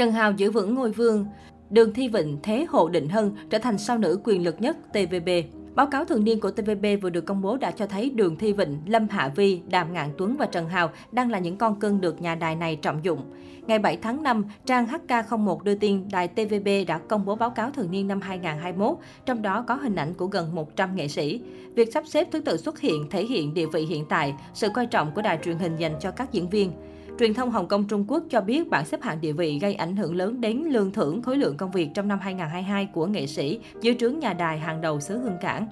Trần Hào giữ vững ngôi vương. Đường Thi Vịnh thế hộ Định Hân trở thành sao nữ quyền lực nhất TVB. Báo cáo thường niên của TVB vừa được công bố đã cho thấy Đường Thi Vịnh, Lâm Hạ Vi, Đàm Ngạn Tuấn và Trần Hào đang là những con cưng được nhà đài này trọng dụng. Ngày 7 tháng 5, trang HK01 đưa tin đài TVB đã công bố báo cáo thường niên năm 2021, trong đó có hình ảnh của gần 100 nghệ sĩ. Việc sắp xếp thứ tự xuất hiện thể hiện địa vị hiện tại, sự coi trọng của đài truyền hình dành cho các diễn viên. Truyền thông Hồng Kông Trung Quốc cho biết bảng xếp hạng địa vị gây ảnh hưởng lớn đến lương thưởng khối lượng công việc trong năm 2022 của nghệ sĩ dưới trướng nhà đài hàng đầu xứ Hương Cảng.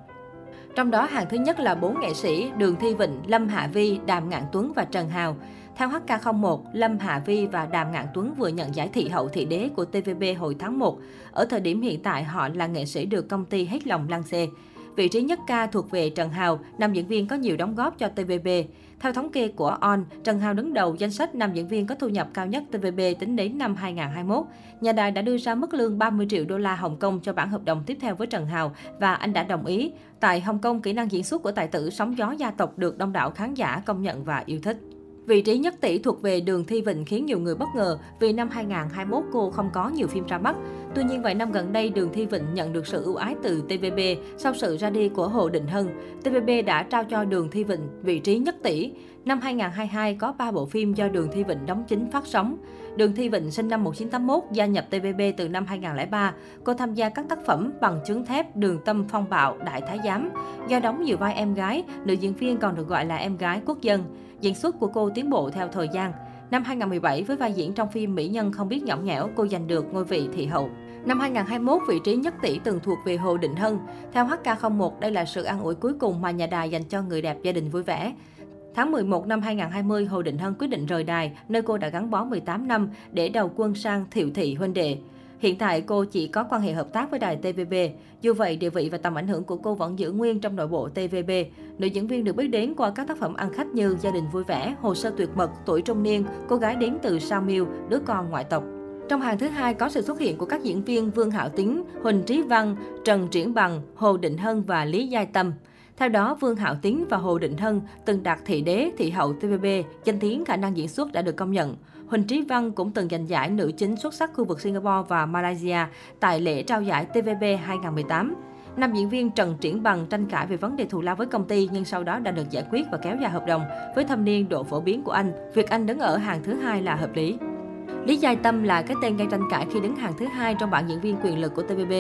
Trong đó hàng thứ nhất là bốn nghệ sĩ Đường Thi Vịnh, Lâm Hạ Vi, Đàm Ngạn Tuấn và Trần Hào. Theo HK01, Lâm Hạ Vi và Đàm Ngạn Tuấn vừa nhận giải thị hậu thị đế của TVB hồi tháng 1. Ở thời điểm hiện tại, họ là nghệ sĩ được công ty hết lòng lăng xê. Vị trí nhất ca thuộc về Trần Hào, nam diễn viên có nhiều đóng góp cho TVB. Theo thống kê của On, Trần Hào đứng đầu danh sách nam diễn viên có thu nhập cao nhất TVB tính đến năm 2021. Nhà đài đã đưa ra mức lương 30 triệu đô la Hồng Kông cho bản hợp đồng tiếp theo với Trần Hào và anh đã đồng ý. Tại Hồng Kông, kỹ năng diễn xuất của tài tử sóng gió gia tộc được đông đảo khán giả công nhận và yêu thích. Vị trí nhất tỷ thuộc về Đường Thi Vịnh khiến nhiều người bất ngờ vì năm 2021 cô không có nhiều phim ra mắt. Tuy nhiên vài năm gần đây, Đường Thi Vịnh nhận được sự ưu ái từ TVB sau sự ra đi của Hồ Định Hân. TVB đã trao cho Đường Thi Vịnh vị trí nhất tỷ. Năm 2022 có 3 bộ phim do Đường Thi Vịnh đóng chính phát sóng. Đường Thi Vịnh sinh năm 1981, gia nhập TVB từ năm 2003. Cô tham gia các tác phẩm bằng chứng thép, đường tâm phong bạo, đại thái giám. Do đóng nhiều vai em gái, nữ diễn viên còn được gọi là em gái quốc dân. Diễn xuất của cô tiến bộ theo thời gian. Năm 2017, với vai diễn trong phim Mỹ Nhân không biết nhõng nhẽo, cô giành được ngôi vị thị hậu. Năm 2021, vị trí nhất tỷ từng thuộc về Hồ Định Hân. Theo HK01, đây là sự an ủi cuối cùng mà nhà đài dành cho người đẹp gia đình vui vẻ. Tháng 11 năm 2020, Hồ Định Hân quyết định rời đài, nơi cô đã gắn bó 18 năm để đầu quân sang thiệu thị huynh đệ. Hiện tại cô chỉ có quan hệ hợp tác với đài TVB. Dù vậy, địa vị và tầm ảnh hưởng của cô vẫn giữ nguyên trong nội bộ TVB. Nữ diễn viên được biết đến qua các tác phẩm ăn khách như Gia đình vui vẻ, Hồ sơ tuyệt mật, Tuổi trung niên, Cô gái đến từ Sao Miêu, Đứa con ngoại tộc. Trong hàng thứ hai có sự xuất hiện của các diễn viên Vương Hạo Tính, Huỳnh Trí Văn, Trần Triển Bằng, Hồ Định Hân và Lý Giai Tâm. Theo đó, Vương Hạo Tiến và Hồ Định Hân từng đạt thị đế, thị hậu TVB, danh tiếng khả năng diễn xuất đã được công nhận. Huỳnh Trí Văn cũng từng giành giải nữ chính xuất sắc khu vực Singapore và Malaysia tại lễ trao giải TVB 2018. Nam diễn viên Trần Triển Bằng tranh cãi về vấn đề thù lao với công ty nhưng sau đó đã được giải quyết và kéo dài hợp đồng. Với thâm niên độ phổ biến của anh, việc anh đứng ở hàng thứ hai là hợp lý. Lý Giai Tâm là cái tên gây tranh cãi khi đứng hàng thứ hai trong bảng diễn viên quyền lực của TVB.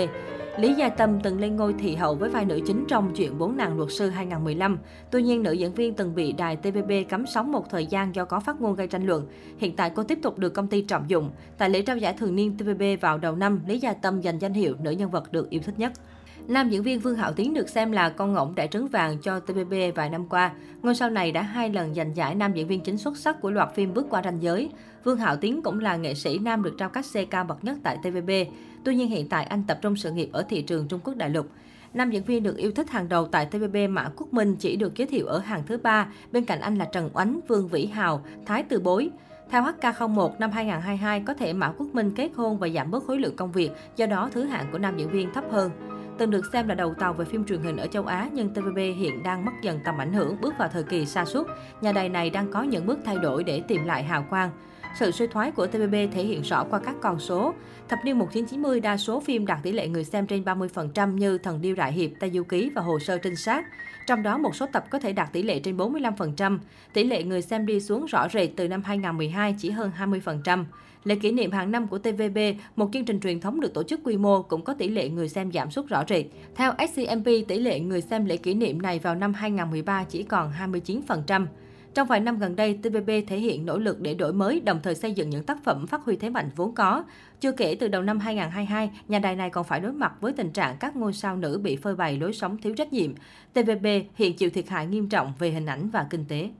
Lý Gia Tâm từng lên ngôi thị hậu với vai nữ chính trong chuyện Bốn nàng luật sư 2015. Tuy nhiên, nữ diễn viên từng bị đài TVB cấm sóng một thời gian do có phát ngôn gây tranh luận. Hiện tại cô tiếp tục được công ty trọng dụng. Tại lễ trao giải thường niên TVB vào đầu năm, Lý Gia Tâm giành danh hiệu nữ nhân vật được yêu thích nhất. Nam diễn viên Vương Hạo Tiến được xem là con ngỗng đại trứng vàng cho TVB vài năm qua. Ngôi sao này đã hai lần giành giải nam diễn viên chính xuất sắc của loạt phim Bước qua ranh giới. Vương Hạo Tiến cũng là nghệ sĩ nam được trao các C cao bậc nhất tại TVB. Tuy nhiên hiện tại anh tập trung sự nghiệp ở thị trường Trung Quốc đại lục. Nam diễn viên được yêu thích hàng đầu tại TVB Mã Quốc Minh chỉ được giới thiệu ở hàng thứ ba, bên cạnh anh là Trần Oánh, Vương Vĩ Hào, Thái Từ Bối. Theo HK01, năm 2022 có thể Mã Quốc Minh kết hôn và giảm bớt khối lượng công việc, do đó thứ hạng của nam diễn viên thấp hơn. Từng được xem là đầu tàu về phim truyền hình ở châu Á, nhưng TVB hiện đang mất dần tầm ảnh hưởng, bước vào thời kỳ sa sút. Nhà đài này đang có những bước thay đổi để tìm lại hào quang. Sự suy thoái của TVB thể hiện rõ qua các con số. Thập niên 1990, đa số phim đạt tỷ lệ người xem trên 30% như Thần Điêu Đại Hiệp, Tây Du Ký và Hồ Sơ Trinh Sát. Trong đó, một số tập có thể đạt tỷ lệ trên 45%. Tỷ lệ người xem đi xuống rõ rệt từ năm 2012 chỉ hơn 20%. Lễ kỷ niệm hàng năm của TVB, một chương trình truyền thống được tổ chức quy mô cũng có tỷ lệ người xem giảm sút rõ rệt. Theo SCMP, tỷ lệ người xem lễ kỷ niệm này vào năm 2013 chỉ còn 29%. Trong vài năm gần đây, TVB thể hiện nỗ lực để đổi mới, đồng thời xây dựng những tác phẩm phát huy thế mạnh vốn có. Chưa kể từ đầu năm 2022, nhà đài này còn phải đối mặt với tình trạng các ngôi sao nữ bị phơi bày lối sống thiếu trách nhiệm. TVB hiện chịu thiệt hại nghiêm trọng về hình ảnh và kinh tế.